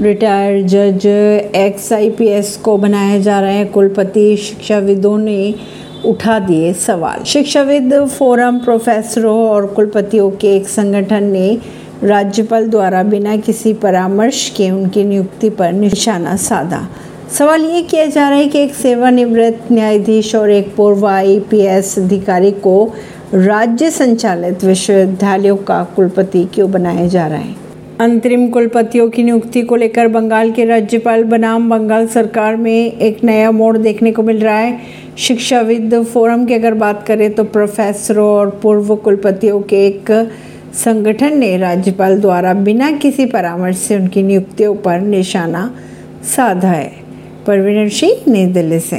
Retired जज x IPS को बनाया जा रहा है। कुलपति, शिक्षाविदों ने उठा दिए सवाल। शिक्षाविद, फोरम प्रोफेसरों और कुलपतियों के एक संगठन ने राज्यपाल द्वारा बिना किसी परामर्श के उनकी नियुक्ति पर निशाना साधा। सवाल ये किया जा रहा है कि एक सेवानिवृत्त न्यायाधीश और एक पूर्व आईपीएस अधिकारी को राज्य संचालित विश्वविद्यालयों का कुलपति क्यों बनाया जा रहा है? अंतरिम कुलपतियों की नियुक्ति को लेकर बंगाल के राज्यपाल बनाम बंगाल सरकार में एक नया मोड़ देखने को मिल रहा है। शिक्षाविद फोरम की अगर बात करें तो प्रोफेसरों और पूर्व कुलपतियों के एक संगठन ने राज्यपाल द्वारा बिना किसी परामर्श से उनकी नियुक्तियों पर निशाना साधा है। परवीन सिंह, नई दिल्ली से।